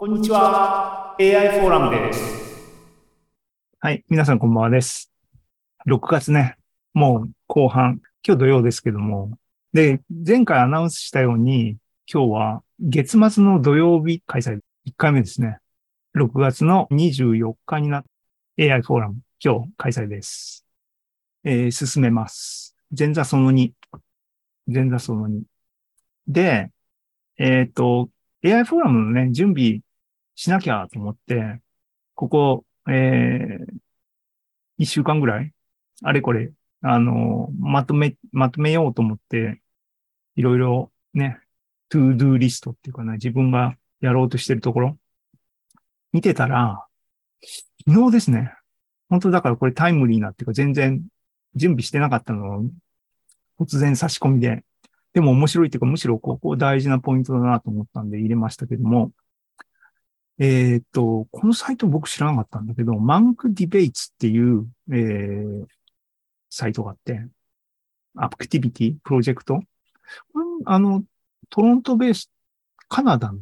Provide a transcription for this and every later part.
こんにちは。AI フォーラムです。はい。皆さんこんばんはです。6月ね、もう後半、今日土曜ですけども。で、前回アナウンスしたように、今日は月末の土曜日開催、1回目ですね。6月の24日になっ AI フォーラム、今日開催です。えー進めます。前座その2。前座その2。で、えっ、と、AI フォーラムのね、準備しなきゃと思って、ここ、えー、一週間ぐらいあれこれ、あの、まとめ、まとめようと思って、いろいろね、 to-do list っていうかな、自分がやろうとしてるところ、見てたら、昨日ですね、本当だからこれタイムリーなっていうか全然準備してなかったのを突然差し込みで、でも面白いっていうかむしろここ大事なポイントだなと思ったんで入れましたけども、えーっと、このサイト僕知らなかったんだけど、マンクディベイツっていう、えー、サイトがあって、アクティビティ、プロジェクト。これあの、トロントベース、カナダの。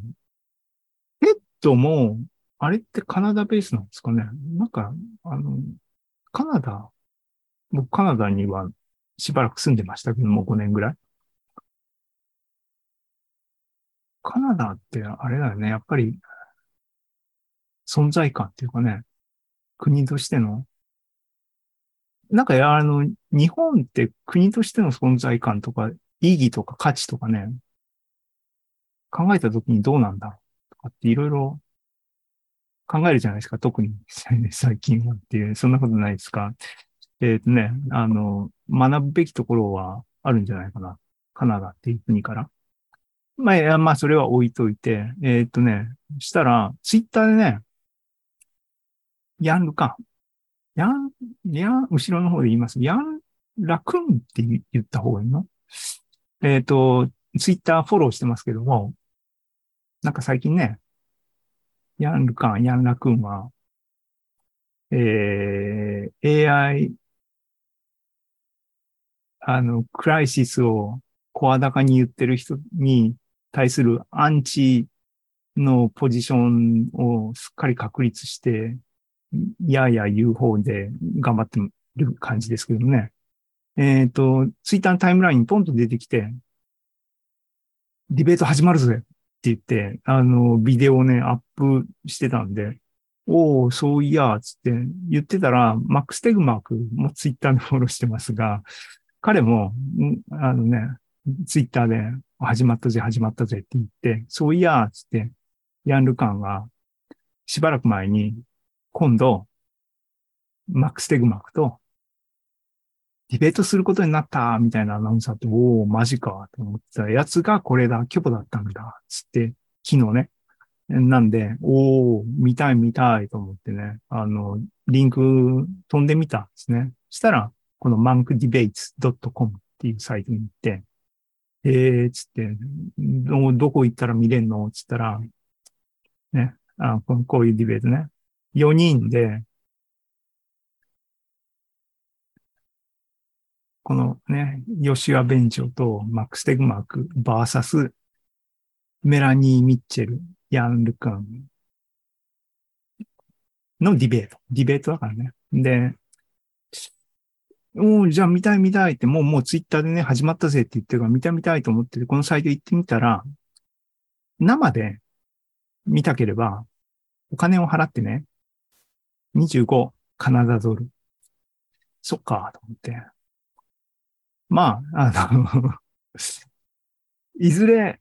ペットも、あれってカナダベースなんですかね？なんか、あの、カナダ、僕カナダにはしばらく住んでましたけどもう、5年ぐらい。カナダってあれだよね。やっぱり存在感っていうかね、国としての、なんかあの、日本って国としての存在感とか、意義とか価値とかね、考えたときにどうなんだろうとかっていろいろ考えるじゃないですか。特に 最近はっていう、そんなことないですか。えっ、とね、あの、学ぶべきところはあるんじゃないかな。カナダっていう国から。まあ、いやまあ、それは置いといて、えっ、とね、したら、ツイッターでね、ヤンルカン。ヤン、ヤン、後ろの方で言います。ヤンラクンって言った方がいいの？えっ、と、ツイッターフォローしてますけども、なんか最近ね、ヤンルカン、ヤンラクンは、えー、AI、あの、クライシスを声高に言ってる人に対するアンチのポジションをすっかり確立して、やや言う方で頑張ってる感じですけどね。えっ、と、ツイッターのタイムラインにポンと出てきて、ディベート始まるぜって言って、あの、ビデオをね、アップしてたんで、おお、そういや、つって言ってたら、マックス・テグマークもツイッターでフォローしてますが、彼も、あのね、ツイッターで始まったぜ、始まったぜって言って、そういや、つって、ヤンルカンがしばらく前に、今度、マックス・テグマークとディベートすることになった、みたいなアナウンサーって、おお、マジか、と思ったやつがこれだ、キョボだったんだ、つって、昨日ね。なんで、おお、見たい見たいと思ってね、あの、リンク飛んでみたんですね。したら、この monkdebates.com っていうサイトに行って、えー、つって、ど、どこ行ったら見れんの？つったら、ね、あここういうディベートね。4人で、このね、ヨシュア・ベンチョとマックス・テグマーク、バーサス、メラニー・ミッチェル、ヤン・ルカンのディベート。ディベートだからね。で、おーじゃあ見たい見たいって、もうもうツイッターでね、始まったぜって言ってるから見たい見たいと思ってて、このサイト行ってみたら、生で見たければ、お金を払ってね、25カナダドル。そっか、と思って。まあ、あの、いずれ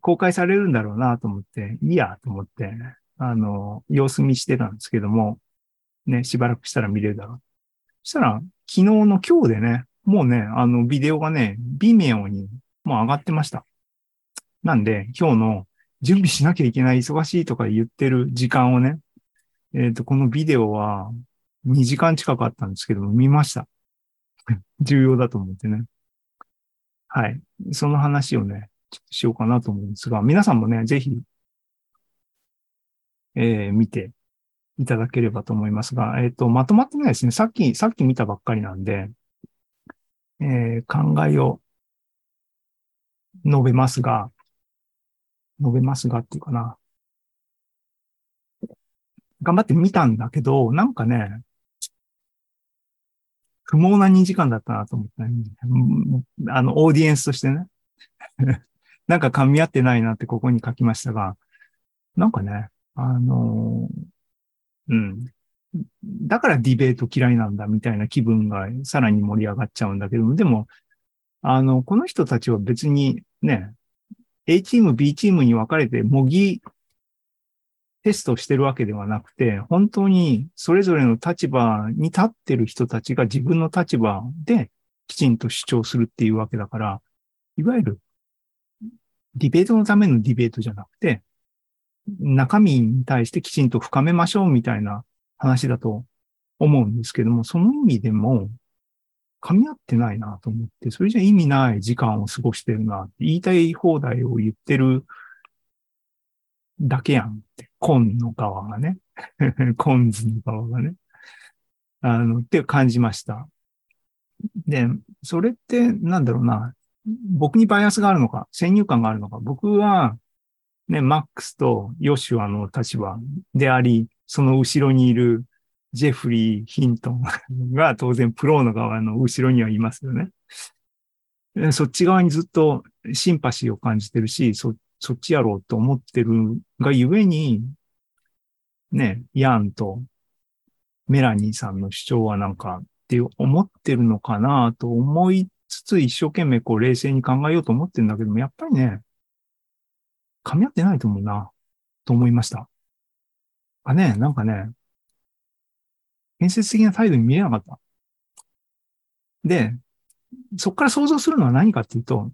公開されるんだろうなと思って、いいやと思って、あの、様子見してたんですけども、ね、しばらくしたら見れるだろう。そしたら、昨日の今日でね、もうね、あの、ビデオがね、微妙にもう上がってました。なんで、今日の準備しなきゃいけない忙しいとか言ってる時間をね、えっ、と、このビデオは2時間近くあったんですけど、見ました。重要だと思ってね。はい。その話をね、ちょっとしようかなと思うんですが、皆さんもね、ぜひ、えー見ていただければと思いますが、えっ、と、まとまってないですね。さっき、さっき見たばっかりなんで、えー考えを述べますが、述べますがっていうかな。頑張って見たんだけど、なんかね、不毛な2時間だったなと思って、ね、あの、オーディエンスとしてね。なんか噛み合ってないなってここに書きましたが、なんかね、あのうん。だからディベート嫌いなんだみたいな気分がさらに盛り上がっちゃうんだけど、でも、あの、この人たちは別にね、A チーム、B チームに分かれて模擬テストしてるわけではなくて、本当にそれぞれの立場に立ってる人たちが自分の立場できちんと主張するっていうわけだから、いわゆるディベートのためのディベートじゃなくて、中身に対してきちんと深めましょうみたいな話だと思うんですけども、その意味でも噛み合ってないなと思って、それじゃ意味ない時間を過ごしてるなって言いたい放題を言ってるだけやんって、コンの側がね。コンズの側がね。あの、って感じました。で、それってなんだろうな。僕にバイアスがあるのか、先入観があるのか。僕は、ね、マックスとヨシュアの立場であり、その後ろにいるジェフリー・ヒントンが当然プロの側の後ろにはいますよね。そっち側にずっとシンパシーを感じてるし、そそっちやろうと思ってるがゆえに、ね、ヤンとメラニーさんの主張はなんかって思ってるのかなと思いつつ一生懸命こう冷静に考えようと思ってるんだけども、やっぱりね、噛み合ってないと思うな、と思いました。あね、なんかね、建設的な態度に見えなかった。で、そこから想像するのは何かっていうと、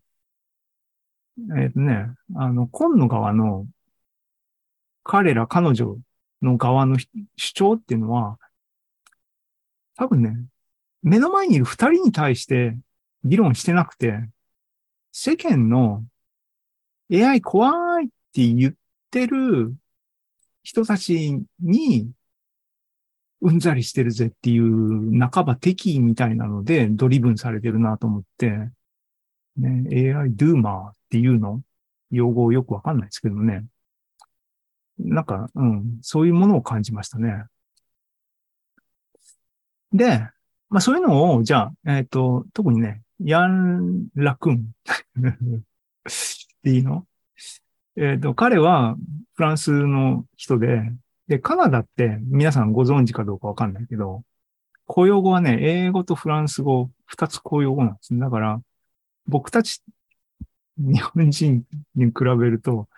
えっ、ー、とね、あの、今の側の、彼ら、彼女の側の主張っていうのは、多分ね、目の前にいる二人に対して議論してなくて、世間の AI 怖いって言ってる人たちにうんざりしてるぜっていう半ば敵意みたいなのでドリブンされてるなと思って、ね、AI ドゥーマーっていうの？用語よくわかんないですけどね。なんか、うん、そういうものを感じましたね。で、まあそういうのを、じゃあ、えっ、ー、と、特にね、ヤン・ラクンっていいの？えっ、ー、と、彼はフランスの人で、で、カナダって皆さんご存知かどうかわかんないけど、公用語はね、英語とフランス語、二つ公用語なんです。ねだから、僕たち日本人に比べると、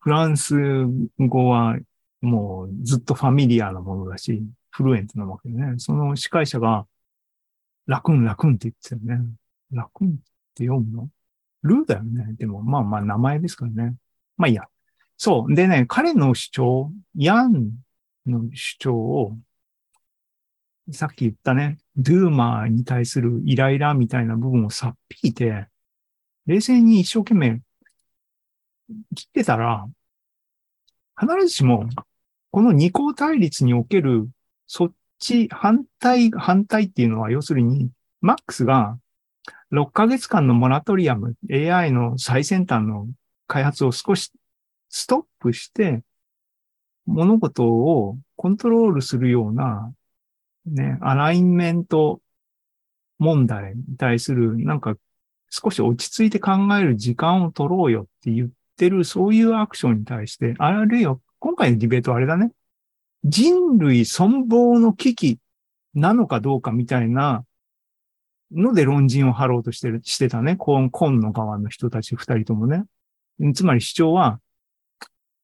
フランス語はもうずっとファミリアなものだし、フルエントなわけでね。その司会者が、ラクンラクンって言ってたよね。ラクンって読むの？ルーだよね。でも、まあまあ名前ですからね。まあいいや。そう。でね、彼の主張、ヤンの主張を、さっき言ったね、ドゥーマーに対するイライラみたいな部分をさっぴいて、冷静に一生懸命切ってたら、必ずしも、この二項対立における、そっち反対、反対っていうのは、要するに、マックスが6ヶ月間のモラトリアム、AI の最先端の開発を少しストップして、物事をコントロールするような、ね、アラインメント問題に対する、なんか少し落ち着いて考える時間を取ろうよって言ってる、そういうアクションに対して、あるいは、今回のディベートはあれだね。人類存亡の危機なのかどうかみたいなので論陣を張ろうとしてる、してたね。コン、コンの側の人たち二人ともね。つまり主張は、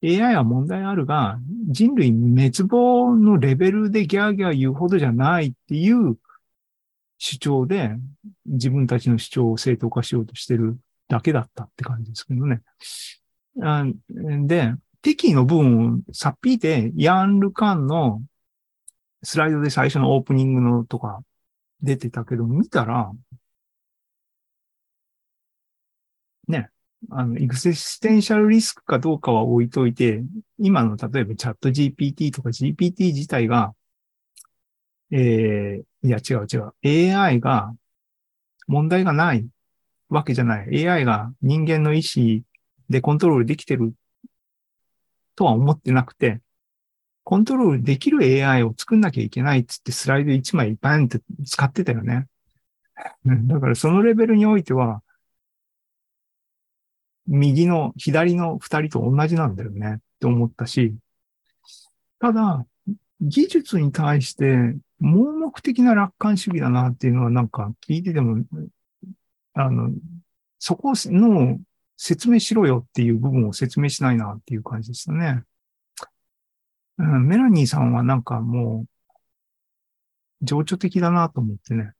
AI は問題あるが、人類滅亡のレベルでギャーギャー言うほどじゃないっていう主張で自分たちの主張を正当化しようとしてるだけだったって感じですけどね。で、敵の部分をさっぴいて、ヤン・ルカンのスライドで最初のオープニングのとか出てたけど、見たら、ね、あの、エクセステンシャルリスクかどうかは置いといて、今の例えばチャット GPT とか GPT 自体がえー、いや違う違う。AI が問題がないわけじゃない。AI が人間の意思でコントロールできてるとは思ってなくて、コントロールできる AI を作んなきゃいけないっつってスライド1枚バンって使ってたよね。だからそのレベルにおいては、右の、左の二人と同じなんだよねって思ったし、ただ、技術に対して盲目的な楽観主義だなっていうのはなんか聞いてても、あの、そこの説明しろよっていう部分を説明しないなっていう感じでしたね。うん、メラニーさんはなんかもう、情緒的だなと思ってね、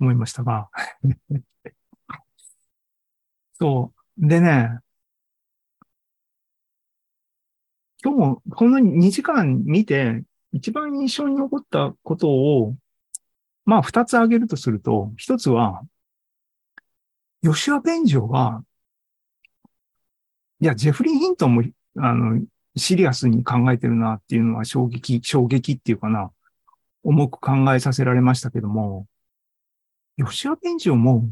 思いましたが。そう。でね、今日もこの2時間見て、一番印象に残ったことを、まあ二つ挙げるとすると、一つは、ヨシュア・ベンジョが、いや、ジェフリー・ヒントンも、あの、シリアスに考えてるなっていうのは衝撃、衝撃っていうかな、重く考えさせられましたけども、ヨシュア・ベンジョも、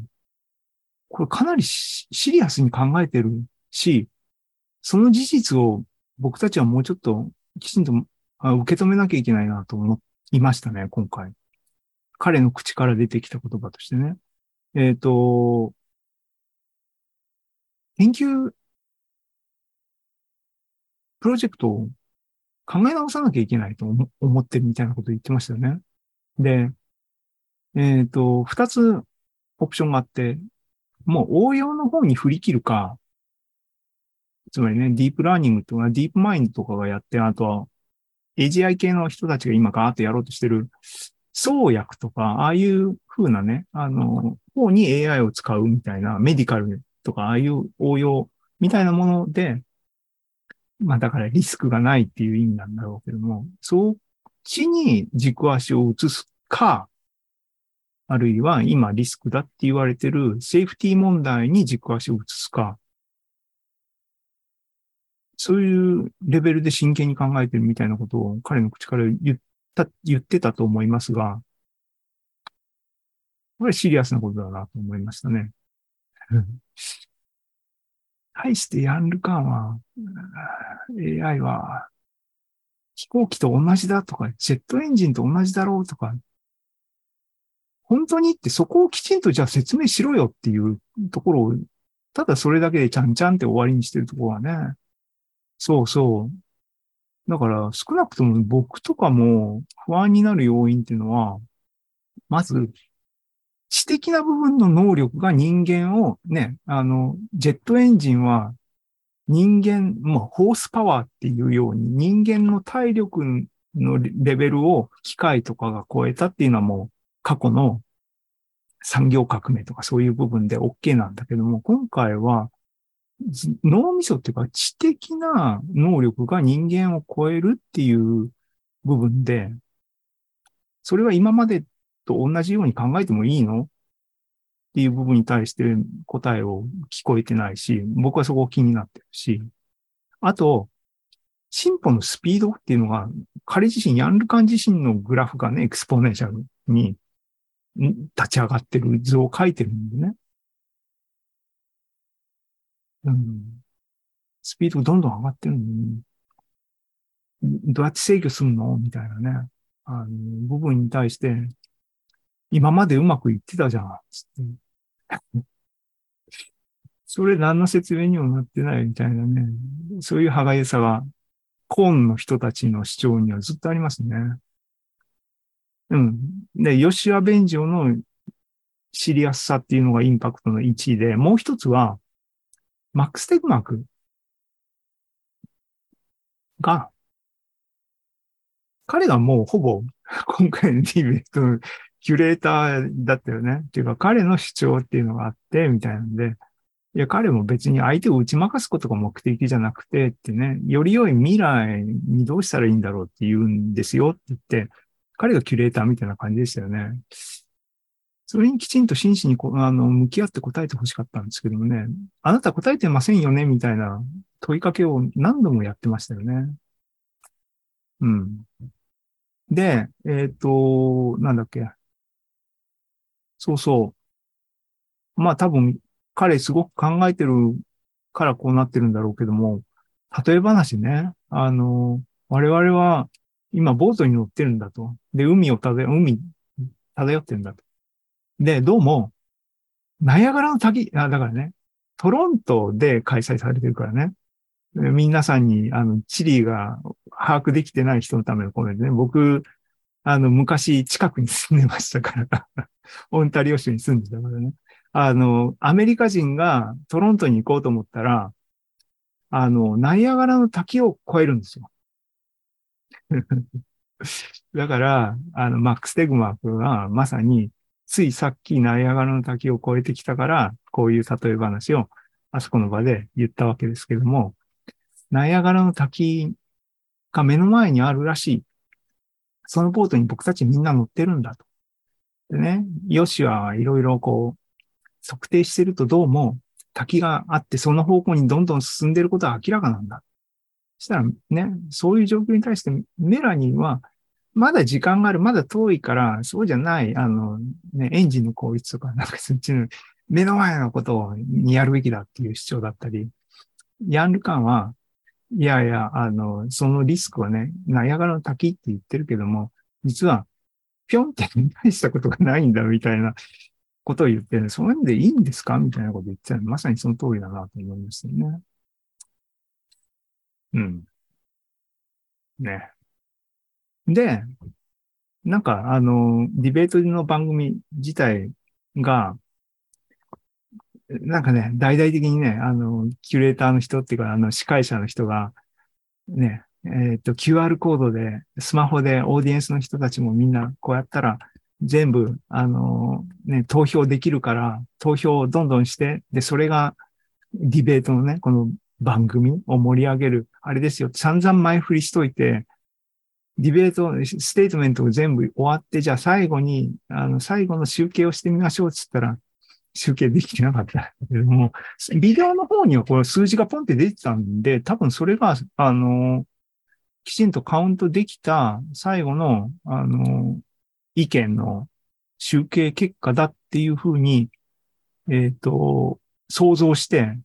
これかなりシリアスに考えてるし、その事実を僕たちはもうちょっときちんとあ受け止めなきゃいけないなと思いましたね、今回。彼の口から出てきた言葉としてね。えっ、と、研究プロジェクトを考え直さなきゃいけないと思思ってるみたいなことを言ってましたよね。で、えっ、と、二つオプションがあって、もう応用の方に振り切るか、つまりね、ディープラーニングとか、ディープマインドとかがやって、あとは AGI 系の人たちが今ガーッとやろうとしてる、創薬とか、ああいう風なね、あの、方に AI を使うみたいな、メディカルとか、ああいう応用みたいなもので、まあだからリスクがないっていう意味なんだろうけども、そっちに軸足を移すか、あるいは今リスクだって言われてるセーフティー問題に軸足を移すか、そういうレベルで真剣に考えてるみたいなことを彼の口から言った、言ってたと思いますが、これシリアスなことだなと思いましたね。対してヤンルカーンは、AI は飛行機と同じだとか、ジェットエンジンと同じだろうとか、本当にってそこをきちんとじゃあ説明しろよっていうところを、ただそれだけでちゃんちゃんって終わりにしてるところはね、そうそう。だから少なくとも僕とかも不安になる要因っていうのは、まず、知的な部分の能力が人間をね、あの、ジェットエンジンは人間、まあ、ホースパワーっていうように人間の体力のレベルを機械とかが超えたっていうのはもう過去の産業革命とかそういう部分で OK なんだけども、今回は脳みそっていうか知的な能力が人間を超えるっていう部分で、それは今までと同じように考えてもいいの？っていう部分に対して答えを聞こえてないし、僕はそこを気になってるし、あと、進歩のスピードっていうのが、彼自身、ヤンルカン自身のグラフがね、 exponential に立ち上がってる図を描いてるんでね。うん。スピードがどんどん上がってるのに、どうやって制御するの？みたいなね。あの、部分に対して、今までうまくいってたじゃん。つって。それ何の説明にもなってないみたいなね。そういう歯がゆさが、コーンの人たちの主張にはずっとありますね。うん。で、ヨシュア・ベンジョのシリアスさっていうのがインパクトの1位で、もう一つは、マックス・テグマークが、彼がもうほぼ 今回のディベートのキュレーターだったよね。っていうか彼の主張っていうのがあって、みたいなんで、いや、彼も別に相手を打ち負かすことが目的じゃなくてってね、より良い未来にどうしたらいいんだろうって言うんですよって言って、彼がキュレーターみたいな感じでしたよね。それにきちんと真摯にこあの向き合って答えてほしかったんですけどもね、あなた答えてませんよねみたいな問いかけを何度もやってましたよね。うん。で、えっ、と、なんだっけ。そうそう。まあ多分彼すごく考えてるからこうなってるんだろうけども、例え話ね。あの、我々は今ボートに乗ってるんだと。で、海を漂、海漂ってるんだと。で、どうも、ナイアガラの滝、あ、だからね、トロントで開催されてるからね。皆さんに、あの、チリが把握できてない人のためのコメントね。僕、あの、昔近くに住んでましたから オンタリオ州に住んでたからね。あの、アメリカ人がトロントに行こうと思ったら、あの、ナイアガラの滝を越えるんですよ。だから、あの、マックス・テグマークがまさに、ついさっきナイアガラの滝を越えてきたから、こういう例え話をあそこの場で言ったわけですけども、ナイアガラの滝が目の前にあるらしい。そのボートに僕たちみんな乗ってるんだと。でね、ヨシはいろいろこう、測定してるとどうも滝があってその方向にどんどん進んでることは明らかなんだ。したらね、そういう状況に対してメラニーはまだ時間がある、まだ遠いから、そうじゃない、あの、ね、エンジンの効率とか、なんかそっちの目の前のことをやるべきだっていう主張だったり、ヤンルカンは、いやいや、あの、そのリスクはね、ナイアガラの滝って言ってるけども、実は、ぴょんって大したことがないんだみたいなことを言ってる、そういうのでいいんですか？みたいなこと言ってたまさにその通りだなと思いますよね。うん。ね。で、なんか、あの、ディベートの番組自体が、なんかね、大々的にね、あの、キュレーターの人っていうか、あの、司会者の人が、ね、えっ、と、QR コードで、スマホでオーディエンスの人たちもみんなこうやったら、全部、あの、ね、投票できるから、投票をどんどんして、で、それが、ディベートのね、この番組を盛り上げる、あれですよ、散々前振りしといて、ディベート、ステートメントを全部終わって、じゃあ最後に、あの、最後の集計をしてみましょうって言ったら、集計できてなかった。け ども、ビデオの方にはこの数字がポンって出てたんで、多分それが、あの、きちんとカウントできた最後の、あの、意見の集計結果だっていうふうに、えっ、ー、と、想像して、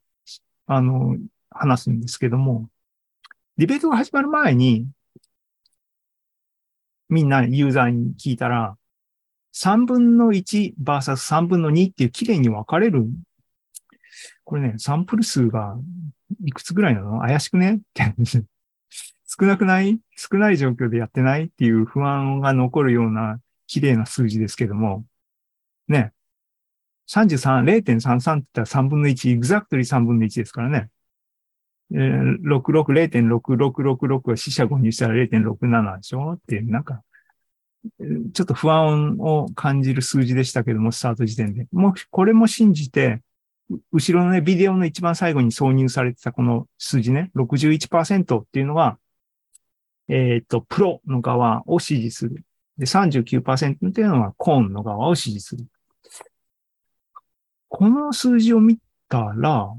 あの、話すんですけども、ディベートが始まる前に、みんなユーザーに聞いたら、3分の1 vs3 分の2っていう綺麗に分かれる。これね、サンプル数がいくつぐらいなの？怪しくね？って少なくない？少ない状況でやってない？っていう不安が残るような綺麗な数字ですけども、ね。33、0.33って言ったら3分の1、エグザクトリー3分の1ですからね。えー、66、0.6666は死者誤入したら0.67でしょ？っていう、なんか、ちょっと不安を感じる数字でしたけども、スタート時点で。もう、これも信じて、後ろのね、ビデオの一番最後に挿入されてたこの数字ね、61%っていうのは、えっ、と、プロの側を支持する。で、39%っていうのはコーンの側を支持する。この数字を見たら、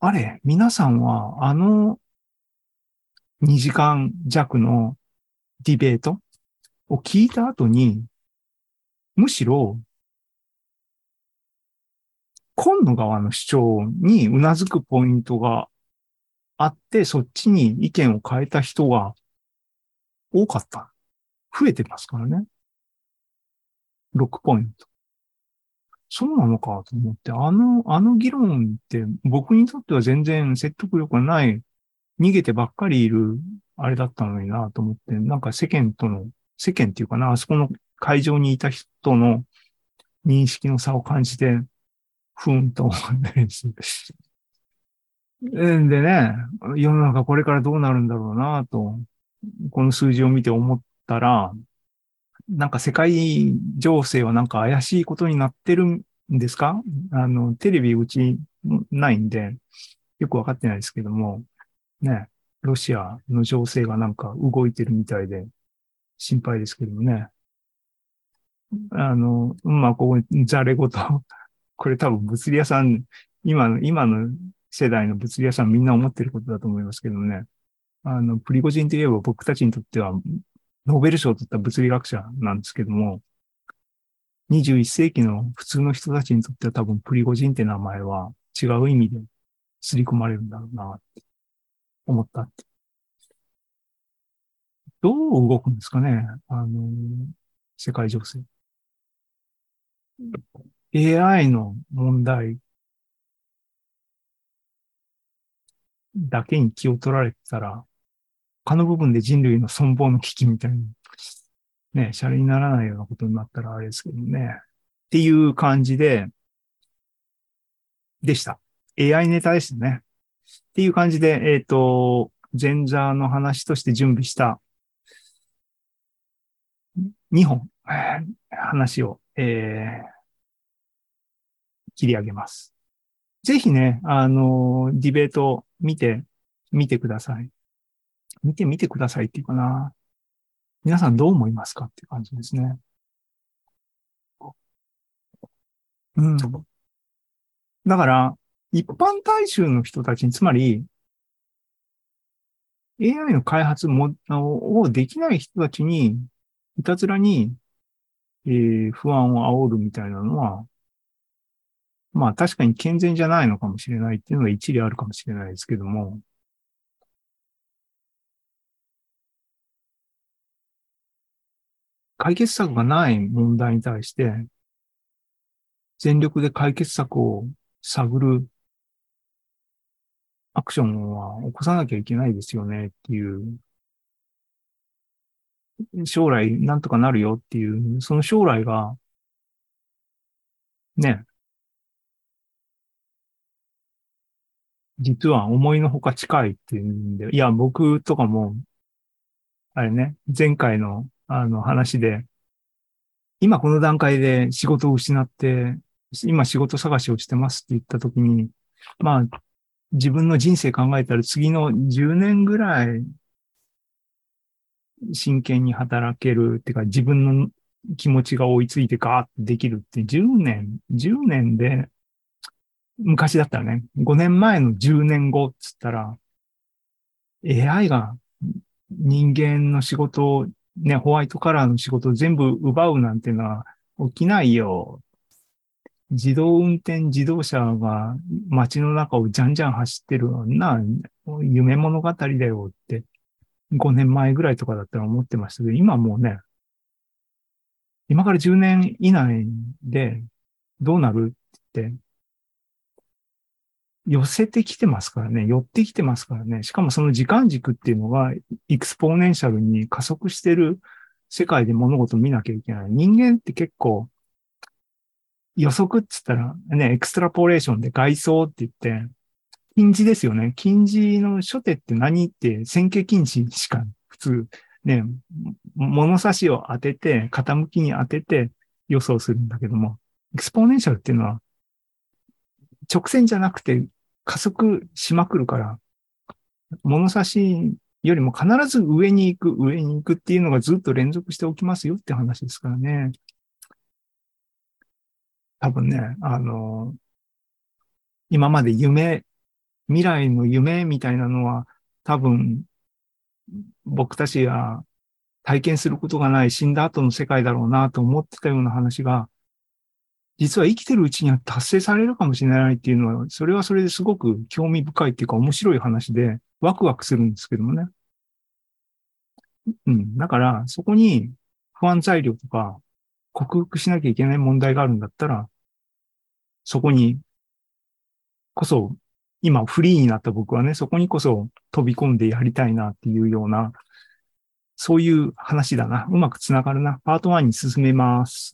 あれ、皆さんはあの2時間弱のディベートを聞いた後に、むしろ、今の側の主張にうなずくポイントがあって、そっちに意見を変えた人が多かった。増えてますからね。6ポイント。そうなのかと思って、あの、あの議論って僕にとっては全然説得力がない、逃げてばっかりいるあれだったのになと思って、なんか世間との世間っていうかな、あそこの会場にいた人の認識の差を感じて、ふんと思ったりする。でね、世の中これからどうなるんだろうなと、この数字を見て思ったら、なんか世界情勢はなんか怪しいことになってるんですか？あの、テレビうちないんで、よくわかってないですけども、ね、ロシアの情勢がなんか動いてるみたいで、心配ですけどね。あの、まあ、ここ、ざれごと、これ多分物理屋さん、今の、今の世代の物理屋さんみんな思ってることだと思いますけどね。あの、プリゴジンといえば僕たちにとっては、ノーベル賞を取った物理学者なんですけども、21世紀の普通の人たちにとっては多分プリゴジンって名前は違う意味で刷り込まれるんだろうなって思ったってどう動くんですかねあの、世界情勢。AI の問題だけに気を取られてたら、他の部分で人類の存亡の危機みたいに、ね、シャレにならないようなことになったらあれですけどね。っていう感じで、でした。AI ネタでしたね。っていう感じで、えっ、ー、と、前座の話として準備した2本、話を、えー、切り上げます。ぜひね、あの、ディベート見て、見てください。見てみてくださいっていうかな。皆さんどう思いますかっていう感じですね。うん。だから、一般大衆の人たちに、つまり、AI の開発もをできない人たちに、いたずらに、えー、不安を煽るみたいなのは、まあ確かに健全じゃないのかもしれないっていうのが一理あるかもしれないですけども、解決策がない問題に対して、全力で解決策を探るアクションは起こさなきゃいけないですよねっていう、将来なんとかなるよっていう、その将来が、ね、実は思いのほか近いっていうんで、いや、僕とかも、あれね、前回のあの話で、今この段階で仕事を失って、今仕事探しをしてますって言ったときに、まあ、自分の人生考えたら次の10年ぐらい真剣に働けるっていうか自分の気持ちが追いついてガーッてできるって10年、10年で昔だったらね、5年前の10年後っつったら、AI が人間の仕事を、ね、ホワイトカラーの仕事を全部奪うなんてのは起きないよ。自動運転自動車が街の中をじゃんじゃん走ってるのな、夢物語だよって5年前ぐらいとかだったら思ってましたけど、今もうね、今から10年以内でどうなるって言って、寄せてきてますからね、寄ってきてますからね。しかもその時間軸っていうのが、 exponential に加速してる世界で物事を見なきゃいけない。人間って結構、予測っつったら、ね、 extrapolation で外挿って言って、近似ですよね。近似の初手って何って線形近似しか普通、ね、物差しを当てて、傾きに当てて予想するんだけども、エクスポーネンシャルっていうのは、直線じゃなくて加速しまくるから、物差しよりも必ず上に行く、上に行くっていうのがずっと連続しておきますよって話ですからね。多分ね、あの、今まで夢、未来の夢みたいなのは多分僕たちが体験することがない死んだ後の世界だろうなと思ってたような話が実は生きてるうちには達成されるかもしれないっていうのは、それはそれですごく興味深いっていうか面白い話で、ワクワクするんですけどもね。うん。だから、そこに不安材料とか、克服しなきゃいけない問題があるんだったら、そこにこそ、今フリーになった僕はね、そこにこそ飛び込んでやりたいなっていうような、そういう話だな。うまくつながるな。パート1に進めます。